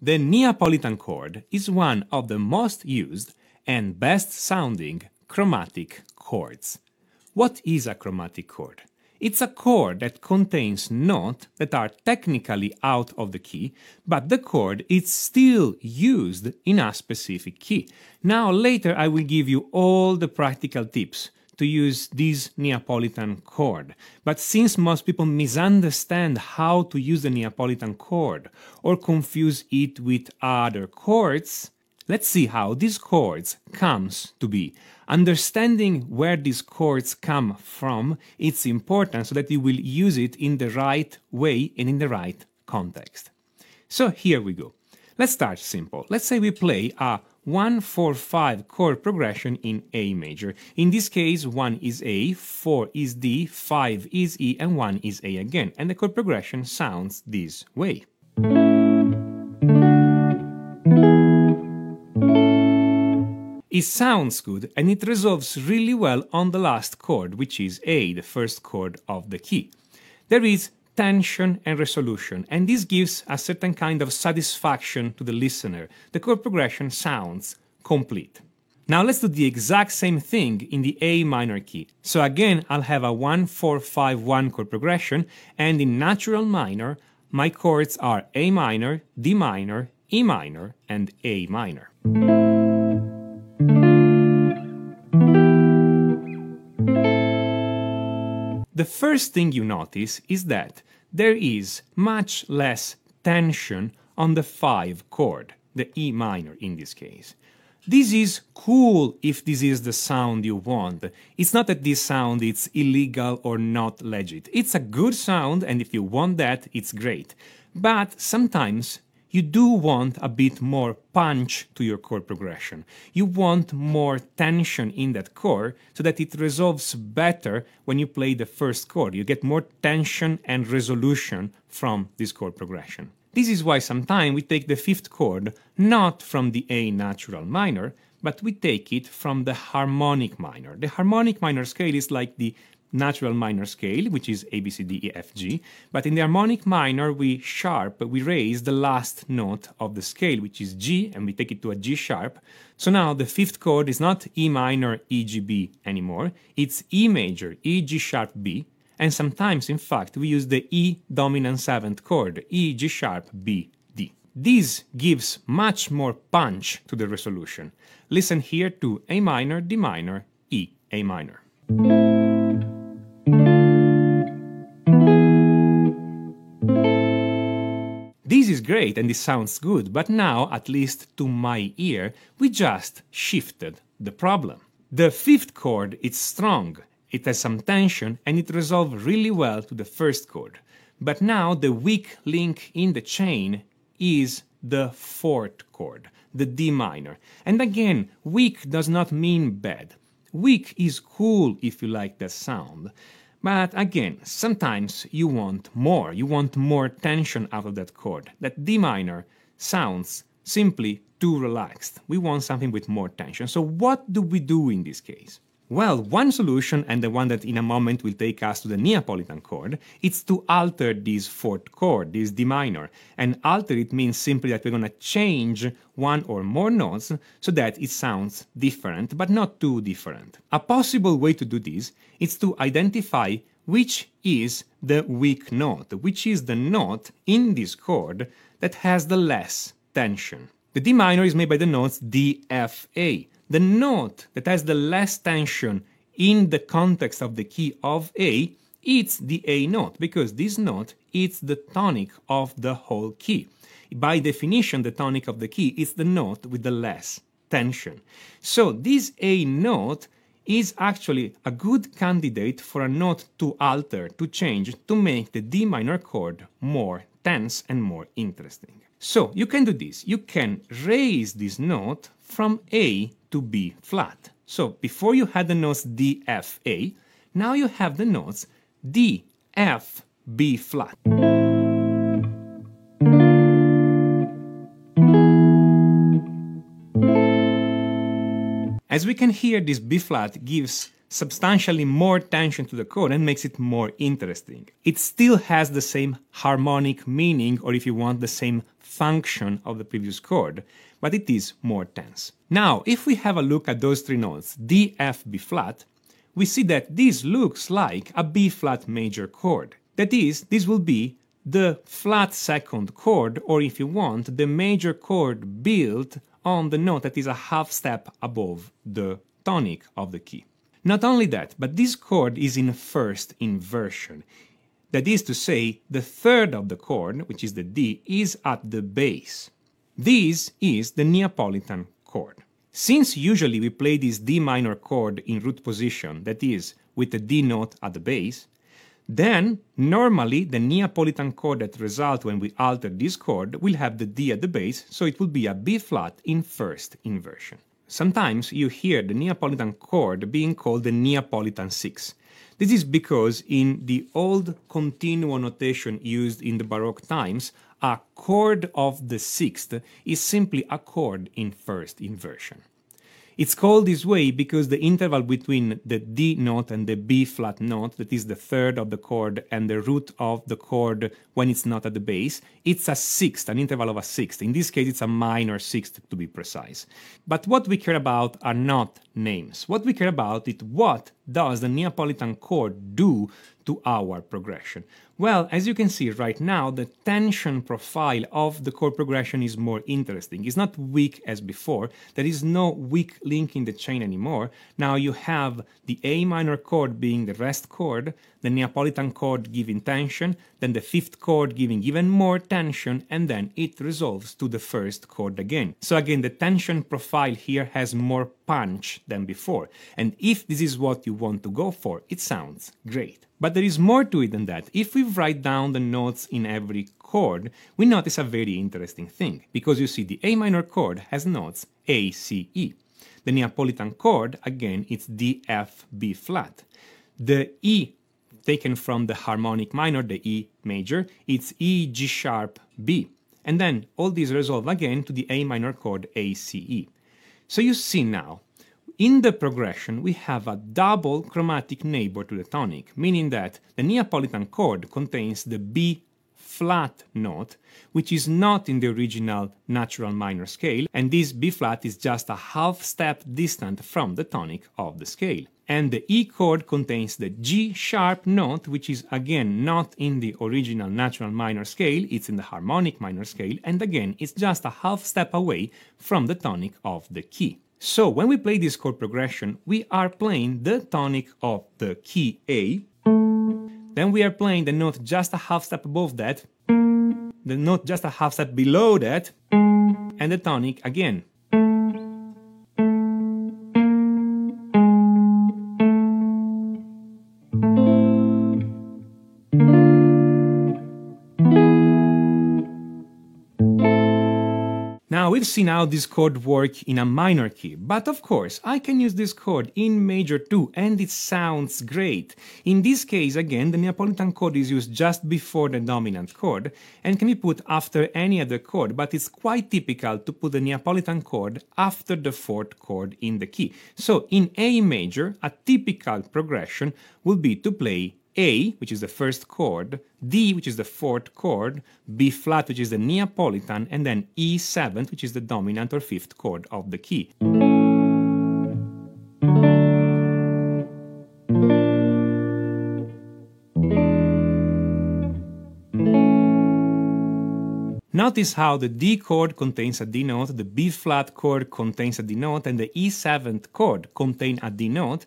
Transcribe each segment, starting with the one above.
The Neapolitan chord is one of the most used and best sounding chromatic chords. What is a chromatic chord? It's a chord that contains notes that are technically out of the key, but the chord is still used in a specific key. Now later I will give you all the practical tips to use this Neapolitan chord. But since most people misunderstand how to use the Neapolitan chord or confuse it with other chords, let's see how these chords comes to be. Understanding where these chords come from, it's important so that you will use it in the right way and in the right context. So here we go. Let's start simple. Let's say we play a 1 4 5 chord progression in A major. In this case, 1 is A, 4 is D, 5 is E, and 1 is A again. And the chord progression sounds this way. It sounds good and it resolves really well on the last chord, which is A, the first chord of the key. There is tension and resolution, and this gives a certain kind of satisfaction to the listener. The chord progression sounds complete. Now let's do the exact same thing in the A minor key. So again, I'll have a 1 4 5 1 chord progression, and in natural minor, my chords are A minor, D minor, E minor, and A minor. The first thing you notice is that there is much less tension on the 5 chord, the E minor in this case. This is cool if this is the sound you want. It's not that this sound is illegal or not legit. It's a good sound and if you want that, it's great. But sometimes you do want a bit more punch to your chord progression. You want more tension in that chord so that it resolves better when you play the first chord. You get more tension and resolution from this chord progression. This is why sometimes we take the fifth chord not from the A natural minor, but we take it from the harmonic minor. The harmonic minor scale is like the natural minor scale, which is A, B, C, D, E, F, G. But in the harmonic minor, we sharp, we raise the last note of the scale, which is G, and we take it to a G sharp. So now the fifth chord is not E minor, E, G, B anymore. It's E major, E, G sharp, B. And sometimes, in fact, we use the E dominant seventh chord, E, G sharp, B, D. This gives much more punch to the resolution. Listen here to A minor, D minor, E, A minor. Great and this sounds good, but now, at least to my ear, we just shifted the problem. The fifth chord is strong, it has some tension and it resolves really well to the first chord. But now the weak link in the chain is the fourth chord, the D minor. And again, weak does not mean bad. Weak is cool if you like that sound. But again, sometimes you want more. You want more tension out of that chord. That D minor sounds simply too relaxed. We want something with more tension. So what do we do in this case? Well, one solution, and the one that in a moment will take us to the Neapolitan chord, is to alter this fourth chord, this D minor. And alter it means simply that we're going to change one or more notes so that it sounds different, but not too different. A possible way to do this is to identify which is the weak note, which is the note in this chord that has the less tension. The D minor is made by the notes D, F, A the note that has the less tension in the context of the key of A, it's the A note, because this note is the tonic of the whole key. By definition, the tonic of the key is the note with the less tension. So this A note is actually a good candidate for a note to alter, to change, to make the D minor chord more tense and more interesting. So you can do this. You can raise this note from A to B flat. So before you had the notes D, F, A, now you have the notes D, F, B flat. As we can hear, this B flat gives substantially more tension to the chord and makes it more interesting. It still has the same harmonic meaning, or if you want, the same function of the previous chord, but it is more tense. Now, if we have a look at those three notes, D, F, B flat, we see that this looks like a B flat major chord. That is, this will be the flat second chord, or if you want, the major chord built on the note that is a half step above the tonic of the key. Not only that, but this chord is in first inversion. That is to say, the third of the chord, which is the D, is at the bass. This is the Neapolitan chord. Since usually we play this D minor chord in root position, that is, with the D note at the bass, then normally the Neapolitan chord that results when we alter this chord will have the D at the bass, so it will be a B flat in first inversion. Sometimes you hear the Neapolitan chord being called the Neapolitan 6. This is because in the old continuo notation used in the Baroque times, a chord of the sixth is simply a chord in first inversion. It's called this way because the interval between the D note and the B flat note, that is the third of the chord and the root of the chord when it's not at the bass, it's a sixth, an interval of a sixth. In this case, it's a minor sixth to be precise. But what we care about are not names. What we care about is what does the Neapolitan chord do to our progression? Well, as you can see right now, the tension profile of the chord progression is more interesting. It's not weak as before. There is no weak link in the chain anymore. Now you have the A minor chord being the rest chord, the Neapolitan chord giving tension, then the fifth chord giving even more tension, and then it resolves to the first chord again. So again, the tension profile here has more punch than before. And if this is what you want to go for, it sounds great. But there is more to it than that. If we write down the notes in every chord, we notice a very interesting thing, because you see the A minor chord has notes A, C, E. The Neapolitan chord, again, it's D, F, B flat. The E taken from the harmonic minor, the E major, it's E, G sharp, B. And then all these resolve again to the A minor chord A, C, E. So you see now in the progression, we have a double chromatic neighbor to the tonic, meaning that the Neapolitan chord contains the B flat note, which is not in the original natural minor scale, and this B flat is just a half step distant from the tonic of the scale. And the E chord contains the G sharp note, which is again not in the original natural minor scale, it's in the harmonic minor scale, and again it's just a half step away from the tonic of the key. So when we play this chord progression, we are playing the tonic of the key A, then we are playing the note just a half step above that, the note just a half step below that, and the tonic again. Seen how this chord work in a minor key, but of course I can use this chord in major too and it sounds great. In this case again the Neapolitan chord is used just before the dominant chord and can be put after any other chord but it's quite typical to put the Neapolitan chord after the fourth chord in the key. So in A major a typical progression will be to play a, which is the first chord, D, which is the fourth chord, B flat, which is the Neapolitan, and then E seventh, which is the dominant or fifth chord of the key. Notice how the D chord contains a D note, the B flat chord contains a D note, and the E seventh chord contain a D note,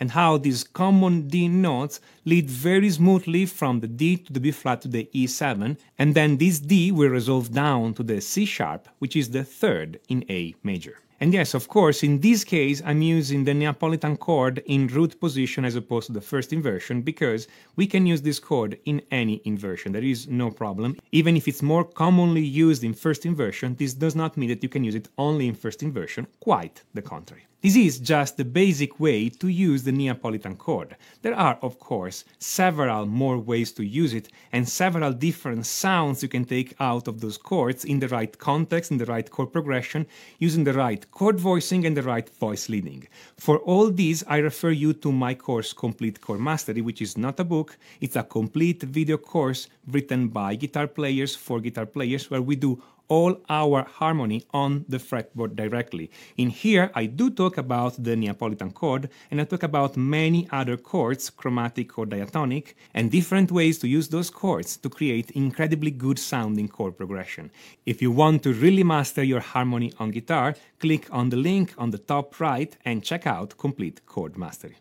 and how these common D notes lead very smoothly from the D to the B flat to the E7, and then this D will resolve down to the C sharp, which is the third in A major. And yes, of course, in this case, I'm using the Neapolitan chord in root position as opposed to the first inversion because we can use this chord in any inversion. There is no problem. Even if it's more commonly used in first inversion, this does not mean that you can use it only in first inversion, quite the contrary. This is just the basic way to use the Neapolitan chord. There are, of course, several more ways to use it and several different sounds you can take out of those chords in the right context, in the right chord progression, using the right chord voicing and the right voice leading. For all these, I refer you to my course Complete Chord Mastery, which is not a book, it's a complete video course written by guitar players for guitar players where we do all our harmony on the fretboard directly. In here, I do talk about the Neapolitan chord, and I talk about many other chords, chromatic or diatonic, and different ways to use those chords to create incredibly good sounding chord progression. If you want to really master your harmony on guitar, click on the link on the top right and check out Complete Chord Mastery.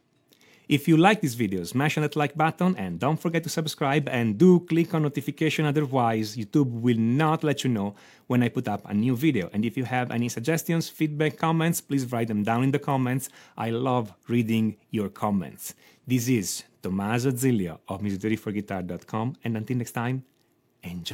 If you like this video, smash on that like button and don't forget to subscribe and do click on notification otherwise YouTube will not let you know when I put up a new video. And if you have any suggestions, feedback, comments, please write them down in the comments. I love reading your comments. This is Tommaso Zillio of musictheoryforguitar.com and until next time, enjoy.